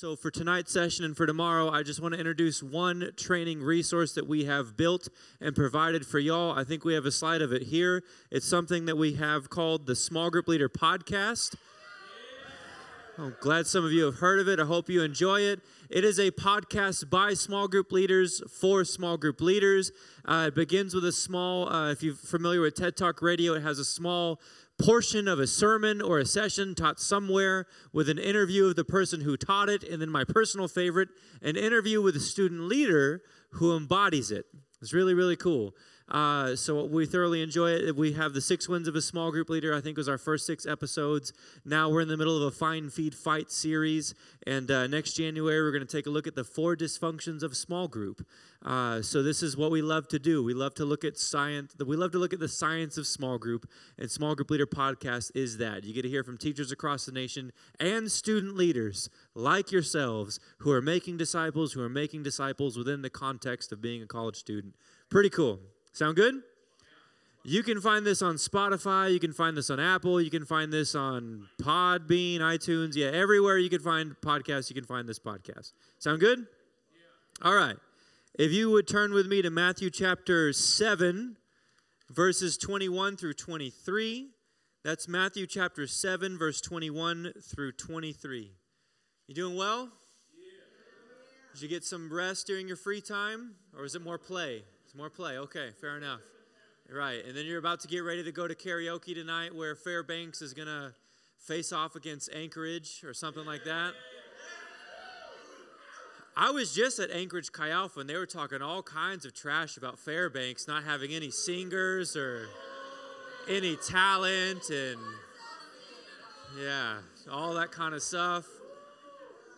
So, for tonight's session and for tomorrow, I just want to introduce one training resource that we have built and provided for y'all. I think we have a slide of it here. It's something that we have called the Small Group Leader Podcast. I'm glad some of you have heard of it. I hope you enjoy it. It is a podcast by small group leaders for small group leaders. Uh, it begins with a small, uh, if you're familiar with TED Talk Radio, it has a small portion of a sermon or a session taught somewhere with an interview of the person who taught it, and then my personal favorite, an interview with a student leader who embodies it. It's really, really cool. Uh, so we thoroughly enjoy it. We have the six wins of a small group leader. I think was our first six episodes. Now we're in the middle of a fine feed fight series, and uh, next January we're going to take a look at the four dysfunctions of small group. Uh, so this is what we love to do. We love to look at science. We love to look at the science of small group, and Small Group Leader Podcast is that. You get to hear from teachers across the nation and student leaders like yourselves who are making disciples, who are making disciples within the context of being a college student. Pretty cool. Sound good? You can find this on Spotify. You can find this on Apple. You can find this on Podbean, iTunes. Yeah, everywhere you can find podcasts, you can find this podcast. Sound good? All right. If you would turn with me to Matthew chapter 7, verses 21 through 23. That's Matthew chapter 7, verse 21 through 23. You doing well? Yeah. Did you get some rest during your free time, or is it more play? It's more play. Okay, fair enough. Right. And then you're about to get ready to go to karaoke tonight where Fairbanks is going to face off against Anchorage or something like that. I was just at Anchorage Chi Alpha and they were talking all kinds of trash about Fairbanks not having any singers or any talent and yeah, all that kind of stuff.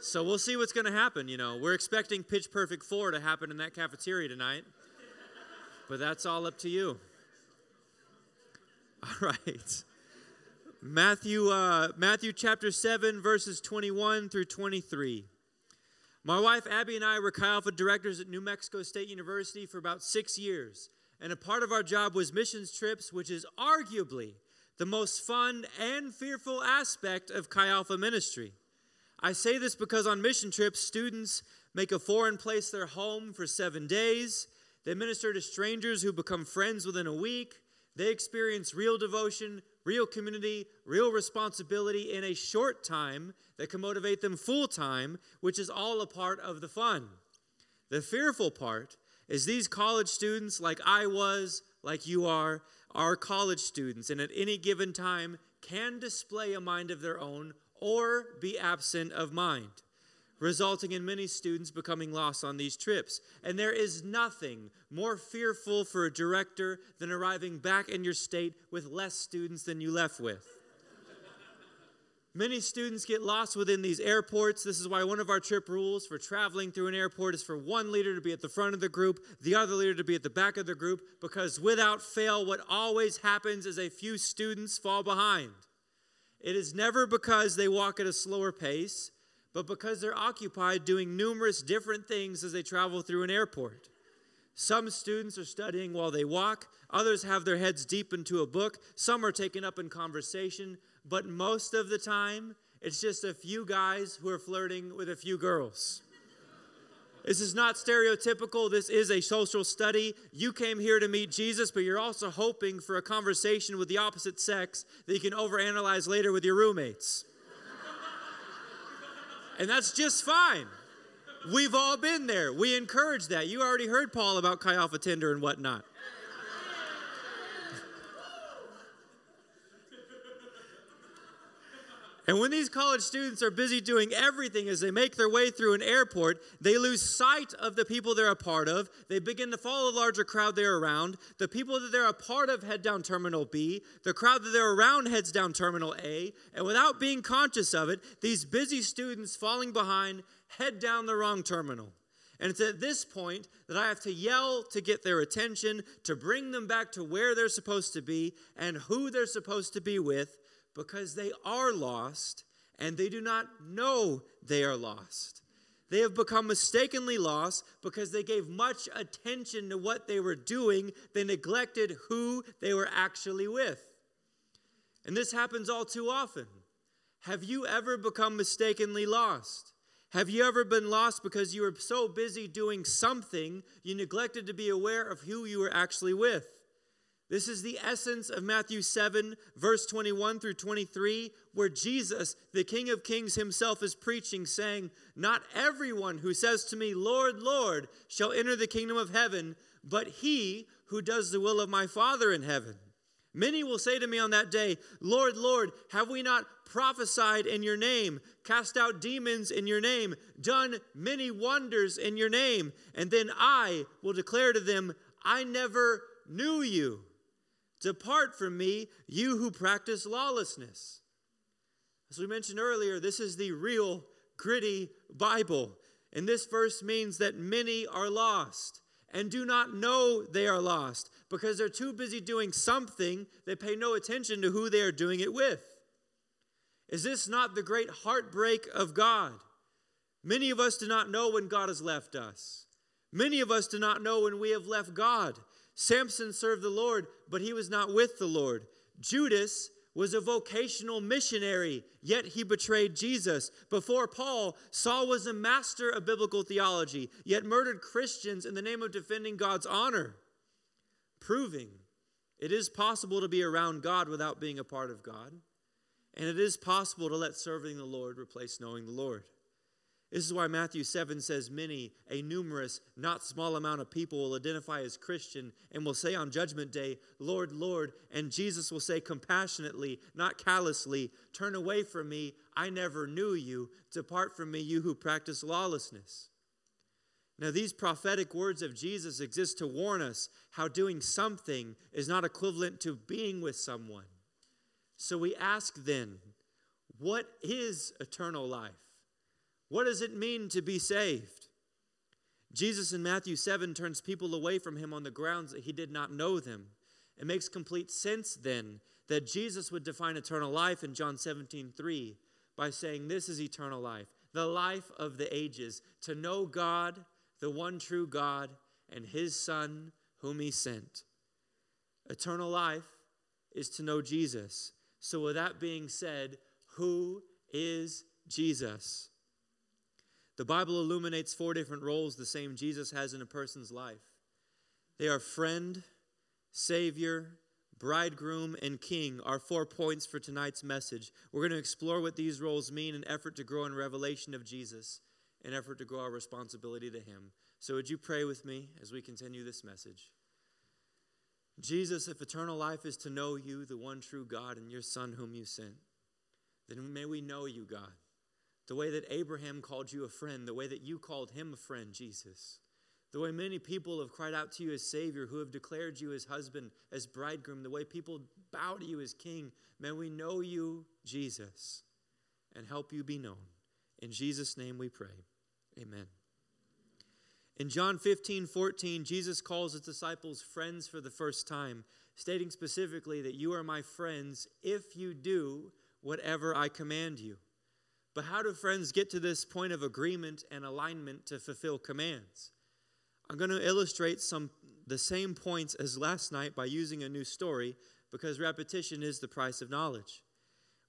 So we'll see what's going to happen. You know, we're expecting Pitch Perfect 4 to happen in that cafeteria tonight. But that's all up to you. All right. Matthew, uh, Matthew chapter 7, verses 21 through 23. My wife Abby and I were Chi Alpha directors at New Mexico State University for about six years. And a part of our job was missions trips, which is arguably the most fun and fearful aspect of Chi Alpha ministry. I say this because on mission trips, students make a foreign place their home for seven days. They minister to strangers who become friends within a week. They experience real devotion, real community, real responsibility in a short time that can motivate them full time, which is all a part of the fun. The fearful part is these college students, like I was, like you are, are college students, and at any given time can display a mind of their own or be absent of mind resulting in many students becoming lost on these trips. And there is nothing more fearful for a director than arriving back in your state with less students than you left with. Many students get lost within these airports. This is why one of our trip rules for traveling through an airport is for one leader to be at the front of the group, the other leader to be at the back of the group, because without fail, what always happens is a few students fall behind. It is never because they walk at a slower pace, but because they're occupied doing numerous different things as they travel through an airport. Some students are studying while they walk, others have their heads deep into a book, some are taken up in conversation, but most of the time, it's just a few guys who are flirting with a few girls. This is not stereotypical. This is a social study. You came here to meet Jesus, but you're also hoping for a conversation with the opposite sex that you can overanalyze later with your roommates. And that's just fine. We've all been there. We encourage that. You already heard Paul about Chi Alpha Tinder and whatnot. And when these college students are busy doing everything as they make their way through an airport, they lose sight of the people they're a part of. They begin to follow the larger crowd they're around. The people that they're a part of head down Terminal B. The crowd that they're around heads down Terminal A. And without being conscious of it, these busy students falling behind head down the wrong terminal. And it's at this point that I have to yell to get their attention, to bring them back to where they're supposed to be and who they're supposed to be with because they are lost and they do not know they are lost. They have become mistakenly lost because they gave much attention to what they were doing, they neglected who they were actually with. And this happens all too often. Have you ever become mistakenly lost? Have you ever been lost because you were so busy doing something you neglected to be aware of who you were actually with? This is the essence of Matthew 7, verse 21 through 23, where Jesus, the King of Kings himself, is preaching, saying, Not everyone who says to me, Lord, Lord, shall enter the kingdom of heaven, but he who does the will of my Father in heaven. Many will say to me on that day, Lord, Lord, have we not prophesied in your name, cast out demons in your name, done many wonders in your name? And then I will declare to them, I never knew you. Depart from me, you who practice lawlessness. As we mentioned earlier, this is the real, gritty Bible. And this verse means that many are lost and do not know they are lost because they're too busy doing something, they pay no attention to who they are doing it with. Is this not the great heartbreak of God? Many of us do not know when God has left us. Many of us do not know when we have left God. Samson served the Lord, but he was not with the Lord. Judas was a vocational missionary, yet he betrayed Jesus. Before Paul, Saul was a master of biblical theology, yet murdered Christians in the name of defending God's honor, proving it is possible to be around God without being a part of God, and it is possible to let serving the Lord replace knowing the Lord. This is why Matthew 7 says, Many, a numerous, not small amount of people will identify as Christian and will say on Judgment Day, Lord, Lord. And Jesus will say compassionately, not callously, Turn away from me. I never knew you. Depart from me, you who practice lawlessness. Now, these prophetic words of Jesus exist to warn us how doing something is not equivalent to being with someone. So we ask then, what is eternal life? What does it mean to be saved? Jesus in Matthew 7 turns people away from him on the grounds that he did not know them. It makes complete sense then that Jesus would define eternal life in John 17 3 by saying, This is eternal life, the life of the ages, to know God, the one true God, and his Son, whom he sent. Eternal life is to know Jesus. So, with that being said, who is Jesus? The Bible illuminates four different roles the same Jesus has in a person's life. They are friend, savior, bridegroom, and king, are four points for tonight's message. We're going to explore what these roles mean in effort to grow in revelation of Jesus, in effort to grow our responsibility to him. So, would you pray with me as we continue this message? Jesus, if eternal life is to know you, the one true God, and your Son whom you sent, then may we know you, God the way that Abraham called you a friend, the way that you called him a friend, Jesus. The way many people have cried out to you as Savior, who have declared you as husband, as bridegroom, the way people bow to you as King. May we know you, Jesus, and help you be known. In Jesus' name we pray. Amen. In John 15, 14, Jesus calls his disciples friends for the first time, stating specifically that you are my friends if you do whatever I command you. But how do friends get to this point of agreement and alignment to fulfill commands? I'm going to illustrate some the same points as last night by using a new story because repetition is the price of knowledge.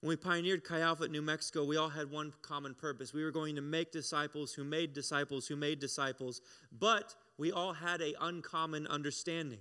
When we pioneered Chi Alpha at New Mexico, we all had one common purpose. We were going to make disciples who made disciples who made disciples, but we all had a uncommon understanding.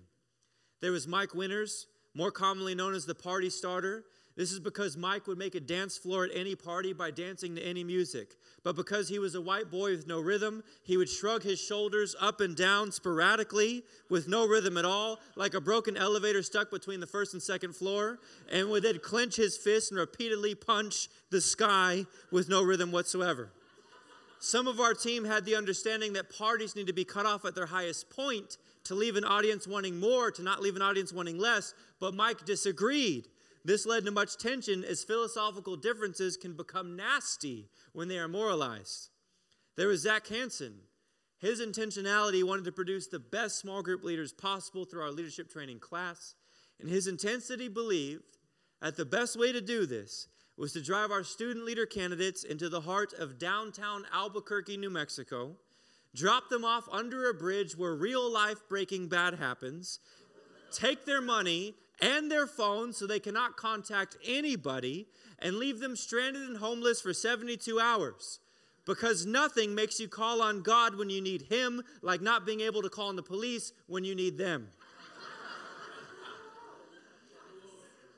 There was Mike Winters, more commonly known as the party starter, this is because Mike would make a dance floor at any party by dancing to any music. But because he was a white boy with no rhythm, he would shrug his shoulders up and down sporadically with no rhythm at all, like a broken elevator stuck between the first and second floor, and would then clench his fist and repeatedly punch the sky with no rhythm whatsoever. Some of our team had the understanding that parties need to be cut off at their highest point to leave an audience wanting more, to not leave an audience wanting less, but Mike disagreed. This led to much tension as philosophical differences can become nasty when they are moralized. There was Zach Hanson. His intentionality wanted to produce the best small group leaders possible through our leadership training class. And his intensity believed that the best way to do this was to drive our student leader candidates into the heart of downtown Albuquerque, New Mexico, drop them off under a bridge where real life breaking bad happens, take their money, and their phones so they cannot contact anybody and leave them stranded and homeless for 72 hours. Because nothing makes you call on God when you need Him, like not being able to call on the police when you need them.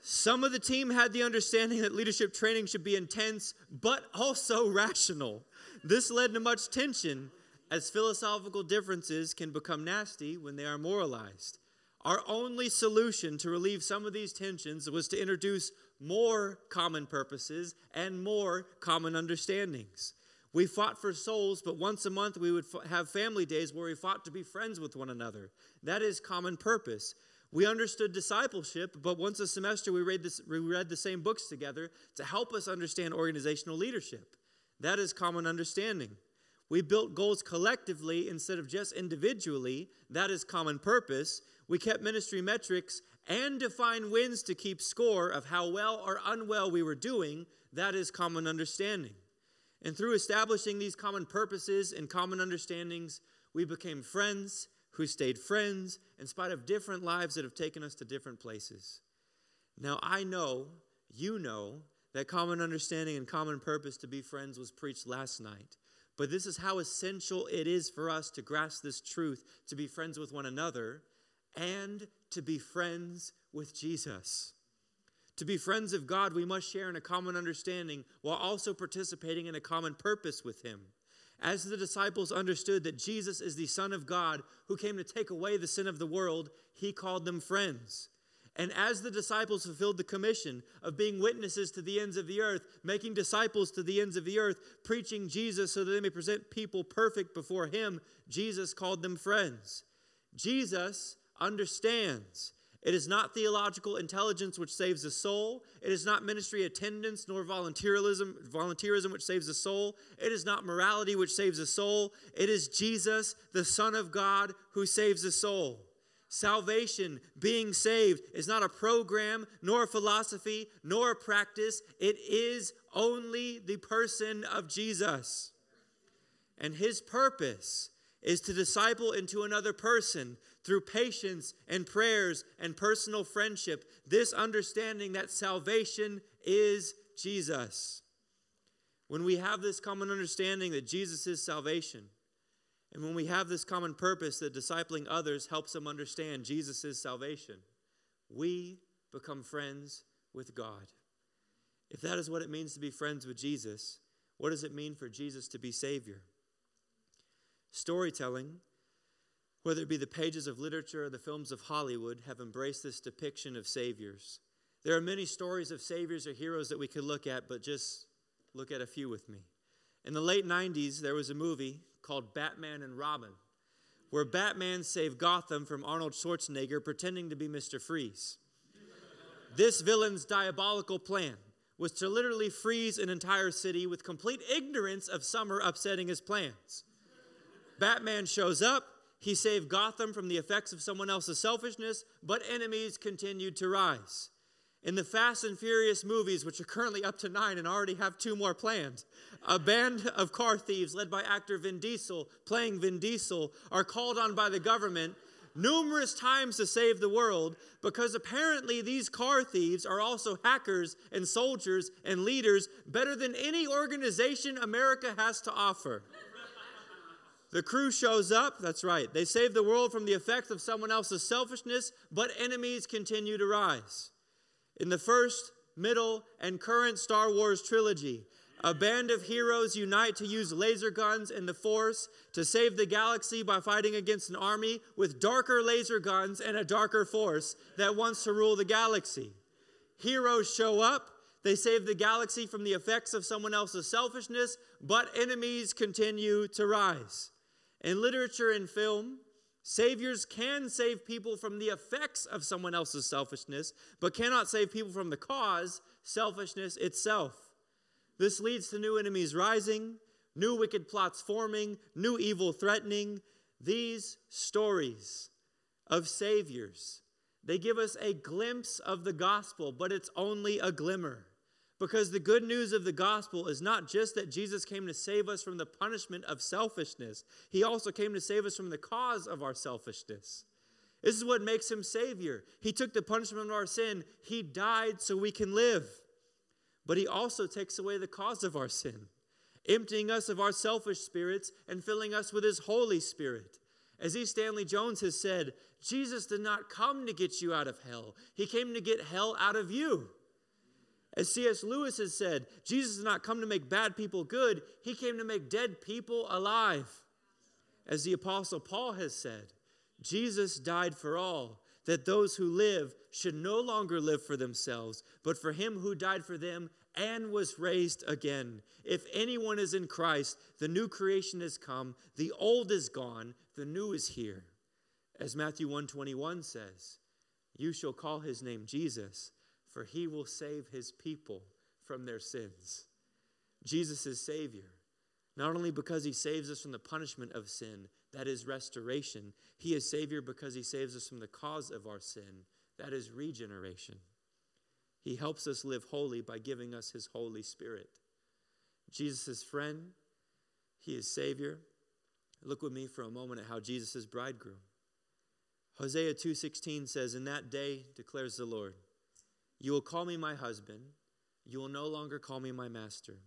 Some of the team had the understanding that leadership training should be intense, but also rational. This led to much tension, as philosophical differences can become nasty when they are moralized. Our only solution to relieve some of these tensions was to introduce more common purposes and more common understandings. We fought for souls, but once a month we would f- have family days where we fought to be friends with one another. That is common purpose. We understood discipleship, but once a semester we read, this, we read the same books together to help us understand organizational leadership. That is common understanding. We built goals collectively instead of just individually. That is common purpose. We kept ministry metrics and defined wins to keep score of how well or unwell we were doing. That is common understanding. And through establishing these common purposes and common understandings, we became friends who stayed friends in spite of different lives that have taken us to different places. Now, I know, you know, that common understanding and common purpose to be friends was preached last night. But this is how essential it is for us to grasp this truth to be friends with one another and to be friends with Jesus. To be friends of God, we must share in a common understanding while also participating in a common purpose with Him. As the disciples understood that Jesus is the Son of God who came to take away the sin of the world, he called them friends. And as the disciples fulfilled the commission of being witnesses to the ends of the earth, making disciples to the ends of the earth, preaching Jesus so that they may present people perfect before him, Jesus called them friends. Jesus understands it is not theological intelligence which saves the soul. It is not ministry attendance nor volunteerism, volunteerism which saves the soul. It is not morality which saves the soul. It is Jesus, the Son of God, who saves the soul. Salvation, being saved, is not a program, nor a philosophy, nor a practice. It is only the person of Jesus. And his purpose is to disciple into another person through patience and prayers and personal friendship, this understanding that salvation is Jesus. When we have this common understanding that Jesus is salvation, and when we have this common purpose that discipling others helps them understand Jesus is salvation, we become friends with God. If that is what it means to be friends with Jesus, what does it mean for Jesus to be Savior? Storytelling whether it be the pages of literature or the films of Hollywood, have embraced this depiction of saviors. There are many stories of saviors or heroes that we could look at, but just look at a few with me. In the late 90s, there was a movie called Batman and Robin, where Batman saved Gotham from Arnold Schwarzenegger pretending to be Mr. Freeze. this villain's diabolical plan was to literally freeze an entire city with complete ignorance of Summer upsetting his plans. Batman shows up, he saved Gotham from the effects of someone else's selfishness, but enemies continued to rise. In the Fast and Furious movies, which are currently up to nine and already have two more planned, a band of car thieves led by actor Vin Diesel, playing Vin Diesel, are called on by the government numerous times to save the world because apparently these car thieves are also hackers and soldiers and leaders better than any organization America has to offer. The crew shows up, that's right. They save the world from the effects of someone else's selfishness, but enemies continue to rise. In the first, middle, and current Star Wars trilogy, a band of heroes unite to use laser guns and the Force to save the galaxy by fighting against an army with darker laser guns and a darker force that wants to rule the galaxy. Heroes show up, they save the galaxy from the effects of someone else's selfishness, but enemies continue to rise. In literature and film, saviors can save people from the effects of someone else's selfishness, but cannot save people from the cause, selfishness itself. This leads to new enemies rising, new wicked plots forming, new evil threatening. These stories of saviors, they give us a glimpse of the gospel, but it's only a glimmer. Because the good news of the gospel is not just that Jesus came to save us from the punishment of selfishness, he also came to save us from the cause of our selfishness. This is what makes him Savior. He took the punishment of our sin, he died so we can live. But he also takes away the cause of our sin. emptying us of our selfish spirits and filling us with His Holy Spirit. As E. Stanley Jones has said, Jesus did not come to get you out of hell, He came to get hell out of you. As C.S. Lewis has said, Jesus did not come to make bad people good, He came to make dead people alive. As the Apostle Paul has said, Jesus died for all, that those who live should no longer live for themselves, but for Him who died for them and was raised again. If anyone is in Christ, the new creation has come, the old is gone, the new is here. As Matthew 121 says, you shall call his name Jesus, for he will save his people from their sins. Jesus is Savior, not only because he saves us from the punishment of sin, that is restoration, he is Savior because he saves us from the cause of our sin, that is regeneration. He helps us live holy by giving us His Holy Spirit. Jesus is friend, He is Savior. Look with me for a moment at how Jesus is bridegroom. Hosea 2:16 says, "In that day declares the Lord, you will call me my husband, you will no longer call me my master."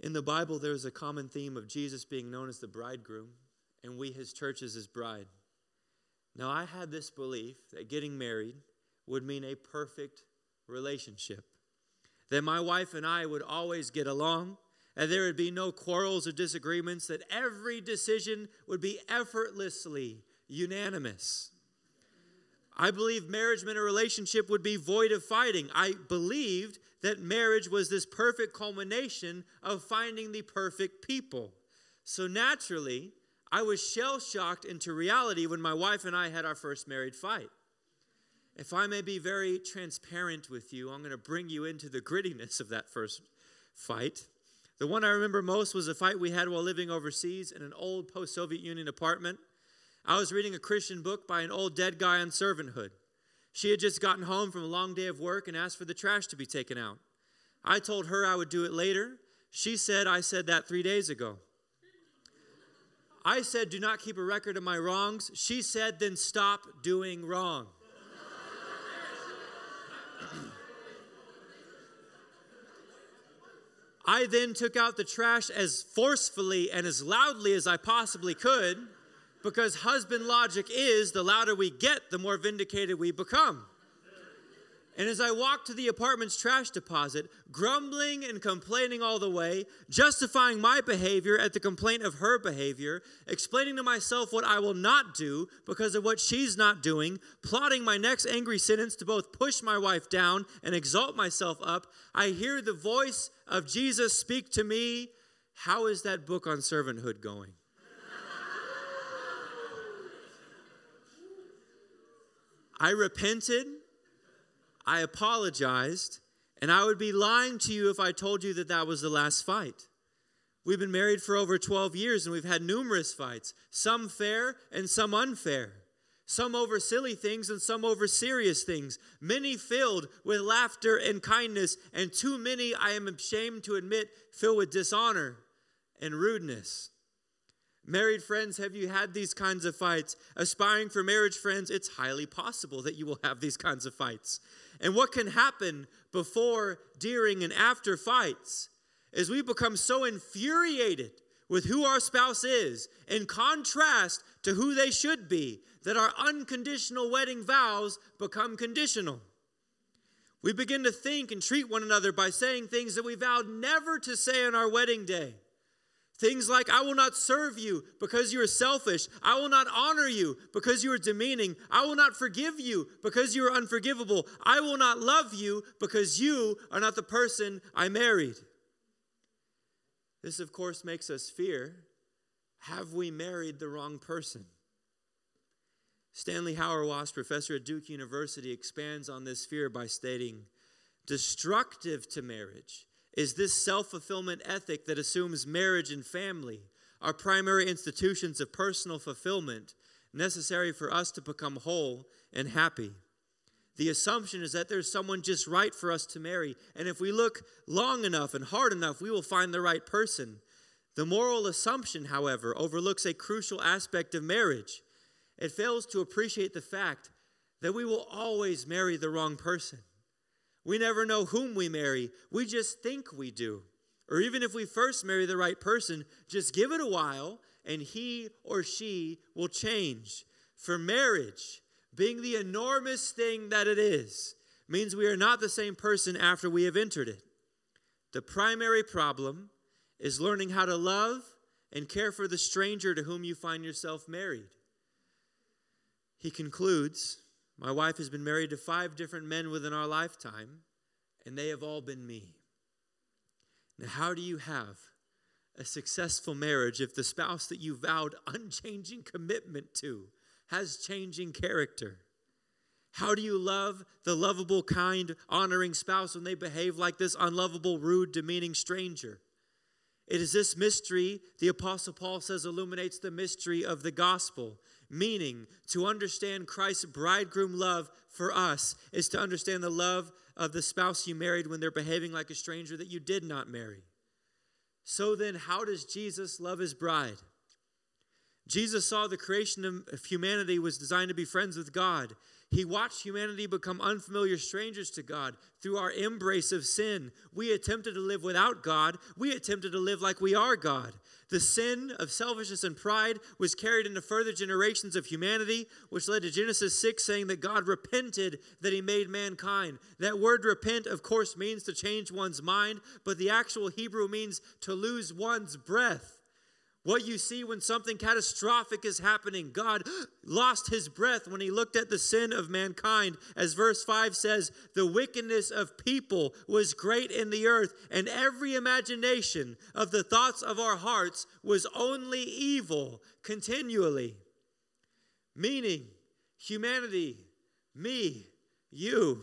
In the Bible, there's a common theme of Jesus being known as the bridegroom, and we, his church, as his bride. Now, I had this belief that getting married would mean a perfect relationship. That my wife and I would always get along, and there would be no quarrels or disagreements, that every decision would be effortlessly unanimous. I believe marriage meant a relationship would be void of fighting. I believed that marriage was this perfect culmination of finding the perfect people. So naturally, I was shell shocked into reality when my wife and I had our first married fight. If I may be very transparent with you, I'm going to bring you into the grittiness of that first fight. The one I remember most was a fight we had while living overseas in an old post Soviet Union apartment. I was reading a Christian book by an old dead guy on servanthood. She had just gotten home from a long day of work and asked for the trash to be taken out. I told her I would do it later. She said I said that three days ago. I said, Do not keep a record of my wrongs. She said, Then stop doing wrong. I then took out the trash as forcefully and as loudly as I possibly could because husband logic is the louder we get, the more vindicated we become. And as I walked to the apartment's trash deposit, grumbling and complaining all the way, justifying my behavior at the complaint of her behavior, explaining to myself what I will not do because of what she's not doing, plotting my next angry sentence to both push my wife down and exalt myself up, I hear the voice of Jesus speak to me. How is that book on servanthood going? I repented I apologized, and I would be lying to you if I told you that that was the last fight. We've been married for over 12 years and we've had numerous fights, some fair and some unfair, some over silly things and some over serious things, many filled with laughter and kindness, and too many, I am ashamed to admit, filled with dishonor and rudeness. Married friends, have you had these kinds of fights? Aspiring for marriage friends, it's highly possible that you will have these kinds of fights. And what can happen before, during, and after fights is we become so infuriated with who our spouse is in contrast to who they should be that our unconditional wedding vows become conditional. We begin to think and treat one another by saying things that we vowed never to say on our wedding day. Things like, I will not serve you because you are selfish. I will not honor you because you are demeaning. I will not forgive you because you are unforgivable. I will not love you because you are not the person I married. This, of course, makes us fear have we married the wrong person? Stanley Hauerwas, professor at Duke University, expands on this fear by stating destructive to marriage is this self fulfillment ethic that assumes marriage and family are primary institutions of personal fulfillment necessary for us to become whole and happy. The assumption is that there's someone just right for us to marry, and if we look long enough and hard enough, we will find the right person. The moral assumption, however, overlooks a crucial aspect of marriage. It fails to appreciate the fact that we will always marry the wrong person. We never know whom we marry, we just think we do. Or even if we first marry the right person, just give it a while and he or she will change. For marriage, being the enormous thing that it is, means we are not the same person after we have entered it. The primary problem is learning how to love and care for the stranger to whom you find yourself married. He concludes My wife has been married to five different men within our lifetime, and they have all been me. Now, how do you have a successful marriage if the spouse that you vowed unchanging commitment to has changing character? How do you love the lovable, kind, honoring spouse when they behave like this unlovable, rude, demeaning stranger? It is this mystery, the Apostle Paul says, illuminates the mystery of the gospel. Meaning, to understand Christ's bridegroom love for us is to understand the love of the spouse you married when they're behaving like a stranger that you did not marry. So then, how does Jesus love his bride? Jesus saw the creation of humanity was designed to be friends with God. He watched humanity become unfamiliar strangers to God through our embrace of sin. We attempted to live without God. We attempted to live like we are God. The sin of selfishness and pride was carried into further generations of humanity, which led to Genesis 6 saying that God repented that he made mankind. That word repent, of course, means to change one's mind, but the actual Hebrew means to lose one's breath. What you see when something catastrophic is happening. God lost his breath when he looked at the sin of mankind. As verse 5 says, the wickedness of people was great in the earth, and every imagination of the thoughts of our hearts was only evil continually. Meaning, humanity, me, you,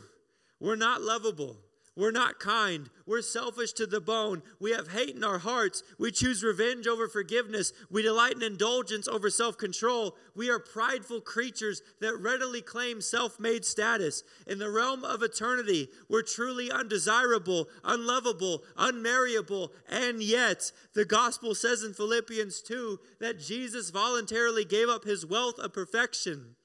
were not lovable. We're not kind. We're selfish to the bone. We have hate in our hearts. We choose revenge over forgiveness. We delight in indulgence over self control. We are prideful creatures that readily claim self made status. In the realm of eternity, we're truly undesirable, unlovable, unmarriable, and yet the gospel says in Philippians 2 that Jesus voluntarily gave up his wealth of perfection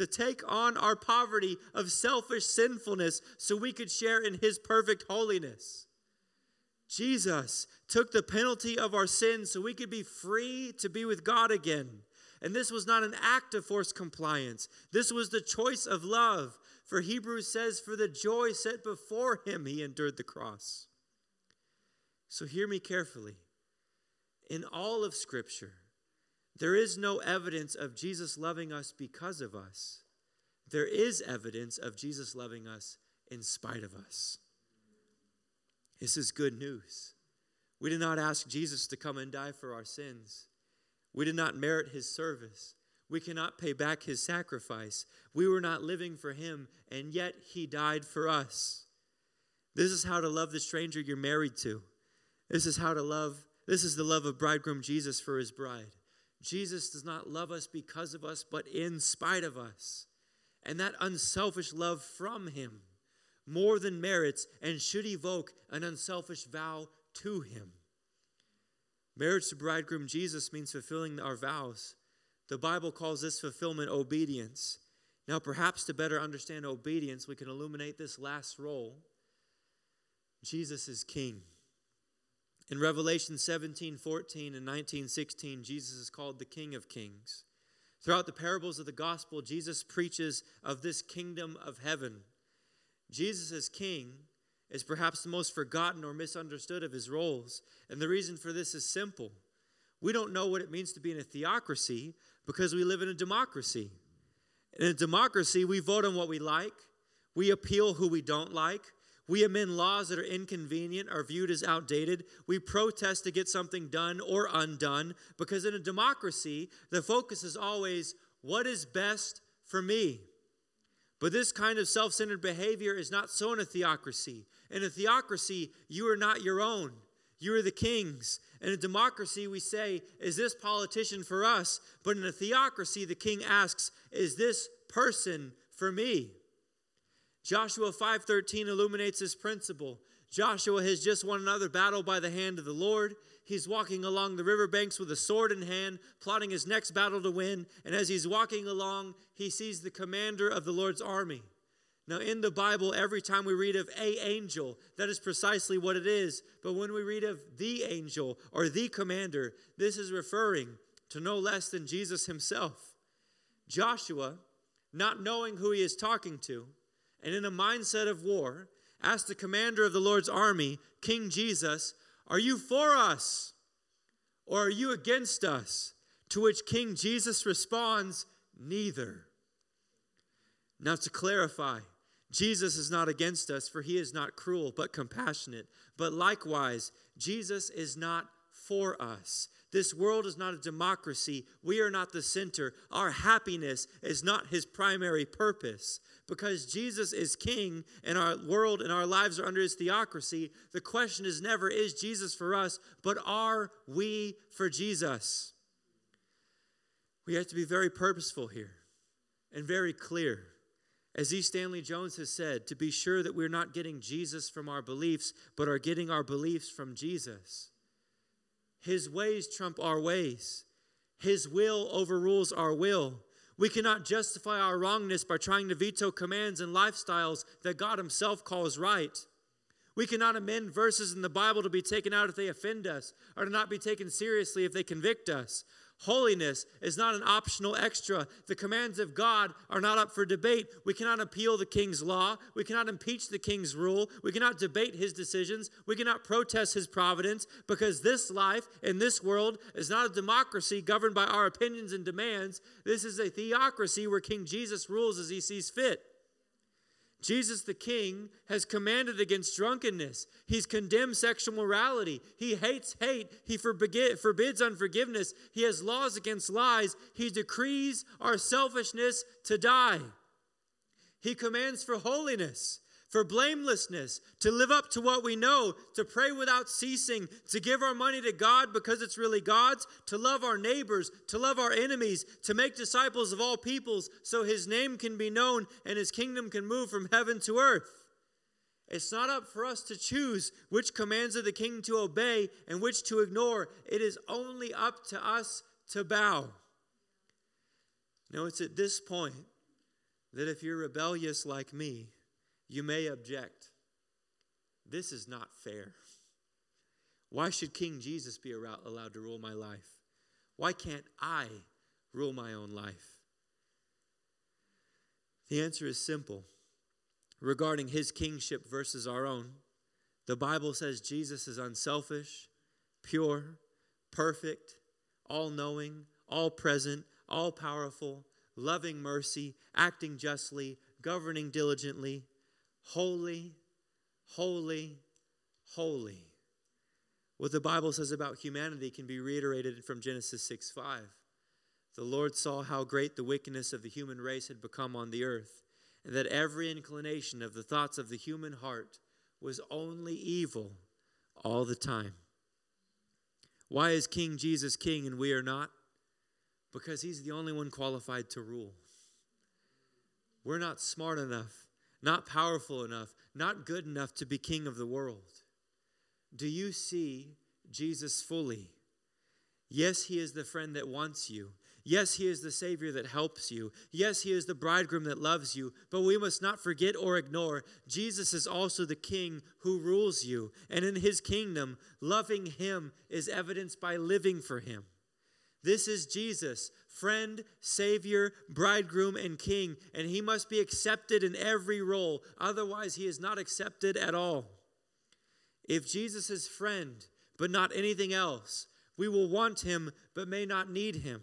to take on our poverty of selfish sinfulness so we could share in his perfect holiness. Jesus took the penalty of our sins so we could be free to be with God again. And this was not an act of forced compliance. This was the choice of love. For Hebrews says, For the joy set before him, he endured the cross. So hear me carefully. In all of Scripture, there is no evidence of Jesus loving us because of us. There is evidence of Jesus loving us in spite of us. This is good news. We did not ask Jesus to come and die for our sins. We did not merit his service. We cannot pay back his sacrifice. We were not living for him, and yet he died for us. This is how to love the stranger you're married to. This is how to love, this is the love of bridegroom Jesus for his bride. Jesus does not love us because of us, but in spite of us. And that unselfish love from Him more than merits and should evoke an unselfish vow to Him. Marriage to bridegroom Jesus means fulfilling our vows. The Bible calls this fulfillment obedience. Now, perhaps to better understand obedience, we can illuminate this last role. Jesus is King. In Revelation 17, 14, and 19, 16, Jesus is called the King of Kings. Throughout the parables of the gospel, Jesus preaches of this kingdom of heaven. Jesus as king is perhaps the most forgotten or misunderstood of his roles. And the reason for this is simple. We don't know what it means to be in a theocracy because we live in a democracy. In a democracy, we vote on what we like, we appeal who we don't like, we amend laws that are inconvenient or viewed as outdated. We protest to get something done or undone because in a democracy, the focus is always what is best for me. But this kind of self centered behavior is not so in a theocracy. In a theocracy, you are not your own, you are the king's. In a democracy, we say, Is this politician for us? But in a theocracy, the king asks, Is this person for me? Joshua 5:13 illuminates this principle. Joshua has just won another battle by the hand of the Lord. He's walking along the riverbanks with a sword in hand, plotting his next battle to win. And as he's walking along, he sees the commander of the Lord's army. Now, in the Bible, every time we read of a angel, that is precisely what it is. But when we read of the angel or the commander, this is referring to no less than Jesus himself. Joshua, not knowing who he is talking to, and in a mindset of war, asked the commander of the Lord's army, King Jesus, Are you for us or are you against us? To which King Jesus responds, Neither. Now, to clarify, Jesus is not against us, for he is not cruel, but compassionate. But likewise, Jesus is not for us. This world is not a democracy. We are not the center. Our happiness is not his primary purpose. Because Jesus is king and our world and our lives are under his theocracy, the question is never, is Jesus for us, but are we for Jesus? We have to be very purposeful here and very clear. As E. Stanley Jones has said, to be sure that we're not getting Jesus from our beliefs, but are getting our beliefs from Jesus. His ways trump our ways, His will overrules our will. We cannot justify our wrongness by trying to veto commands and lifestyles that God Himself calls right. We cannot amend verses in the Bible to be taken out if they offend us or to not be taken seriously if they convict us. Holiness is not an optional extra. The commands of God are not up for debate. We cannot appeal the king's law. We cannot impeach the king's rule. We cannot debate his decisions. We cannot protest his providence because this life in this world is not a democracy governed by our opinions and demands. This is a theocracy where King Jesus rules as he sees fit. Jesus the King has commanded against drunkenness. He's condemned sexual morality. He hates hate. He forbids unforgiveness. He has laws against lies. He decrees our selfishness to die. He commands for holiness for blamelessness, to live up to what we know, to pray without ceasing, to give our money to God because it's really God's, to love our neighbors, to love our enemies, to make disciples of all peoples so his name can be known and his kingdom can move from heaven to earth. It's not up for us to choose which commands of the king to obey and which to ignore. It is only up to us to bow. Now, it's at this point that if you're rebellious like me, you may object. This is not fair. Why should King Jesus be allowed to rule my life? Why can't I rule my own life? The answer is simple. Regarding his kingship versus our own, the Bible says Jesus is unselfish, pure, perfect, all knowing, all present, all powerful, loving mercy, acting justly, governing diligently, holy, holy, holy. What the Bible says about humanity can be reiterated from Genesis 6 5. The Lord saw how great the wickedness of the human race had become on the earth, and that every inclination of the thoughts of the human heart was only evil all the time. Why is King Jesus king and we are not? Because he's the only one qualified to rule. We're not smart enough not powerful enough, not good enough to be king of the world. Do you see Jesus fully? Yes, he is the friend that wants you. Yes, he is the Savior that helps you. Yes, he is the bridegroom that loves you. But we must not forget or ignore Jesus is also the King who rules you. And in his kingdom, loving him is evidenced by living for him. This is Jesus, friend, Savior, bridegroom, and King, and he must be accepted in every role. Otherwise, he is not accepted at all. If Jesus is friend, but not anything else, we will want him, but may not need him.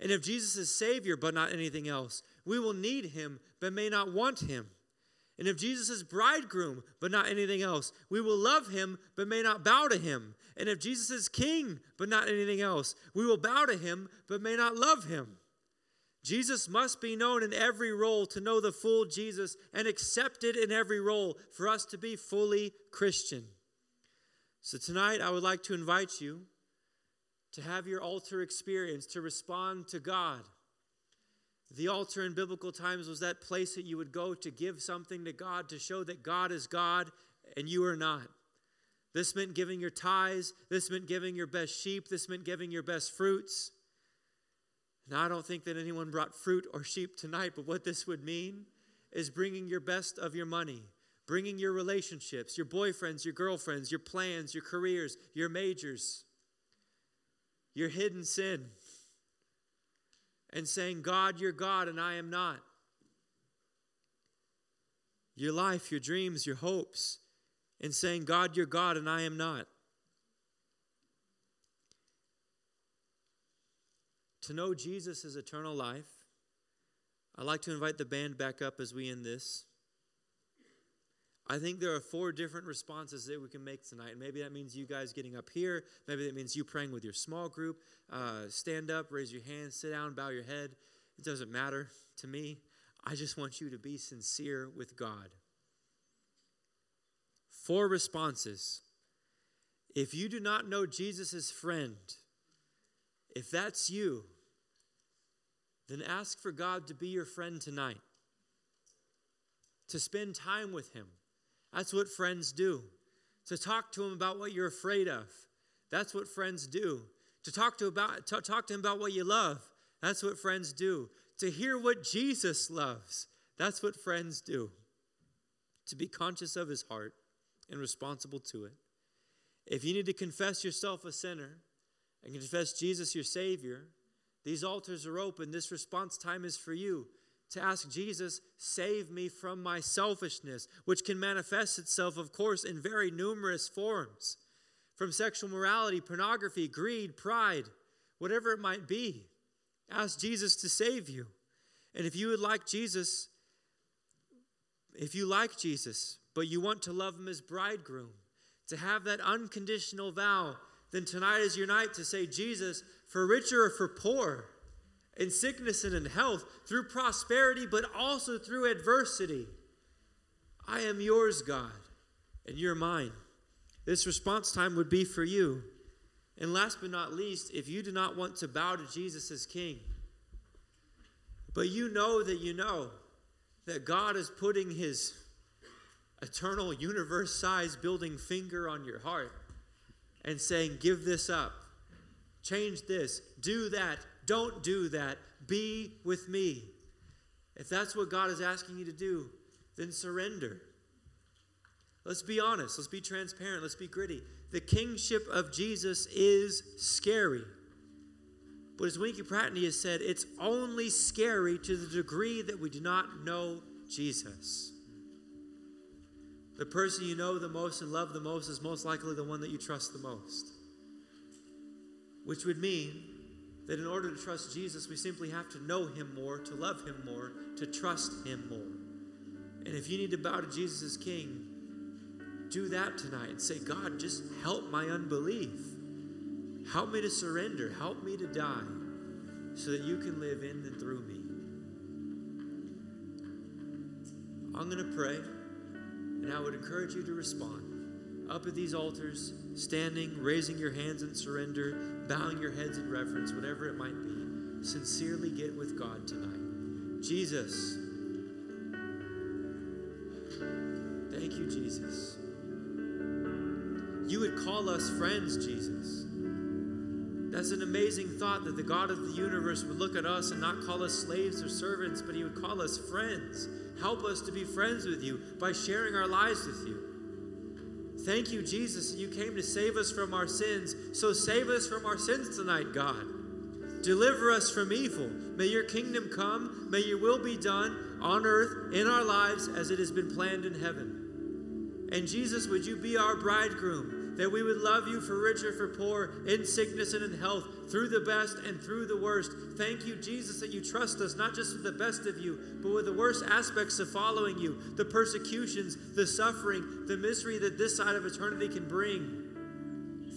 And if Jesus is Savior, but not anything else, we will need him, but may not want him. And if Jesus is bridegroom, but not anything else, we will love him, but may not bow to him. And if Jesus is king, but not anything else, we will bow to him, but may not love him. Jesus must be known in every role to know the full Jesus and accepted in every role for us to be fully Christian. So tonight, I would like to invite you to have your altar experience, to respond to God the altar in biblical times was that place that you would go to give something to God to show that God is God and you are not. This meant giving your tithes. This meant giving your best sheep. This meant giving your best fruits. Now, I don't think that anyone brought fruit or sheep tonight, but what this would mean is bringing your best of your money, bringing your relationships, your boyfriends, your girlfriends, your plans, your careers, your majors, your hidden sin, and saying, God, you're God and I am not. Your life, your dreams, your hopes, and saying, God, you're God and I am not. To know Jesus is eternal life. I'd like to invite the band back up as we end this. I think there are four different responses that we can make tonight. And maybe that means you guys getting up here. Maybe that means you praying with your small group. Uh, stand up, raise your hand, sit down, bow your head. It doesn't matter to me. I just want you to be sincere with God. Four responses. If you do not know Jesus as friend, if that's you, then ask for God to be your friend tonight, to spend time with Him that's what friends do. To talk to him about what you're afraid of. That's what friends do. To talk to about to talk to him about what you love. That's what friends do. To hear what Jesus loves. That's what friends do. To be conscious of his heart and responsible to it. If you need to confess yourself a sinner and confess Jesus your Savior, these altars are open. This response time is for you to ask Jesus, save me from my selfishness, which can manifest itself, of course, in very numerous forms from sexual morality, pornography, greed, pride, whatever it might be. Ask Jesus to save you. And if you would like Jesus, if you like Jesus, but you want to love him as bridegroom, to have that unconditional vow, then tonight is your night to say, Jesus, for richer or for poor, in sickness and in health, through prosperity, but also through adversity. I am yours, God, and you're mine. This response time would be for you. And last but not least, if you do not want to bow to Jesus as King, but you know that you know that God is putting his eternal universe size building finger on your heart and saying, Give this up, change this, do that, don't do that. Be with me. If that's what God is asking you to do, then surrender. Let's be honest. Let's be transparent. Let's be gritty. The kingship of Jesus is scary. But as Winkie Pratney has said, it's only scary to the degree that we do not know Jesus. The person you know the most and love the most is most likely the one that you trust the most. Which would mean that in order to trust Jesus, we simply have to know him more, to love him more, to trust him more. And if you need to bow to Jesus as King, do that tonight and say, God, just help my unbelief. Help me to surrender. Help me to die so that you can live in and through me. I'm going to pray, and I would encourage you to respond. Up at these altars, standing, raising your hands in surrender, bowing your heads in reverence, whatever it might be, sincerely get with God tonight. Jesus, thank you, Jesus. You would call us friends, Jesus. That's an amazing thought that the God of the universe would look at us and not call us slaves or servants, but He would call us friends. Help us to be friends with you by sharing our lives with you. Thank you, Jesus, you came to save us from our sins. So save us from our sins tonight, God. Deliver us from evil. May your kingdom come. May your will be done on earth, in our lives, as it has been planned in heaven. And Jesus, would you be our bridegroom? That we would love you for rich or for poor, in sickness and in health, through the best and through the worst. Thank you, Jesus, that you trust us, not just with the best of you, but with the worst aspects of following you the persecutions, the suffering, the misery that this side of eternity can bring.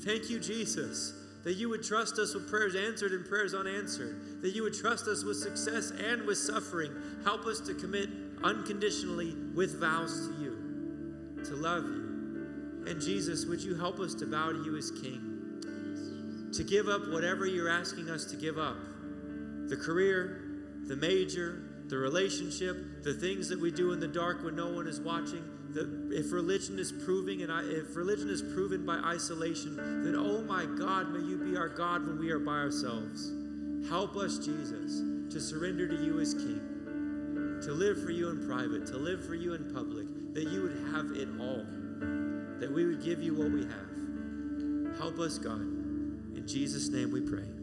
Thank you, Jesus, that you would trust us with prayers answered and prayers unanswered, that you would trust us with success and with suffering. Help us to commit unconditionally with vows to you, to love you and Jesus, would you help us to bow to you as King? To give up whatever you're asking us to give up the career, the major, the relationship, the things that we do in the dark when no one is watching. The, if religion is proving and I, if religion is proven by isolation, then oh my God, may you be our God when we are by ourselves. Help us, Jesus, to surrender to you as King. to live for you in private, to live for you in public, that you would have it all, that we would give you what we have. Help us, God. In Jesus' name we pray.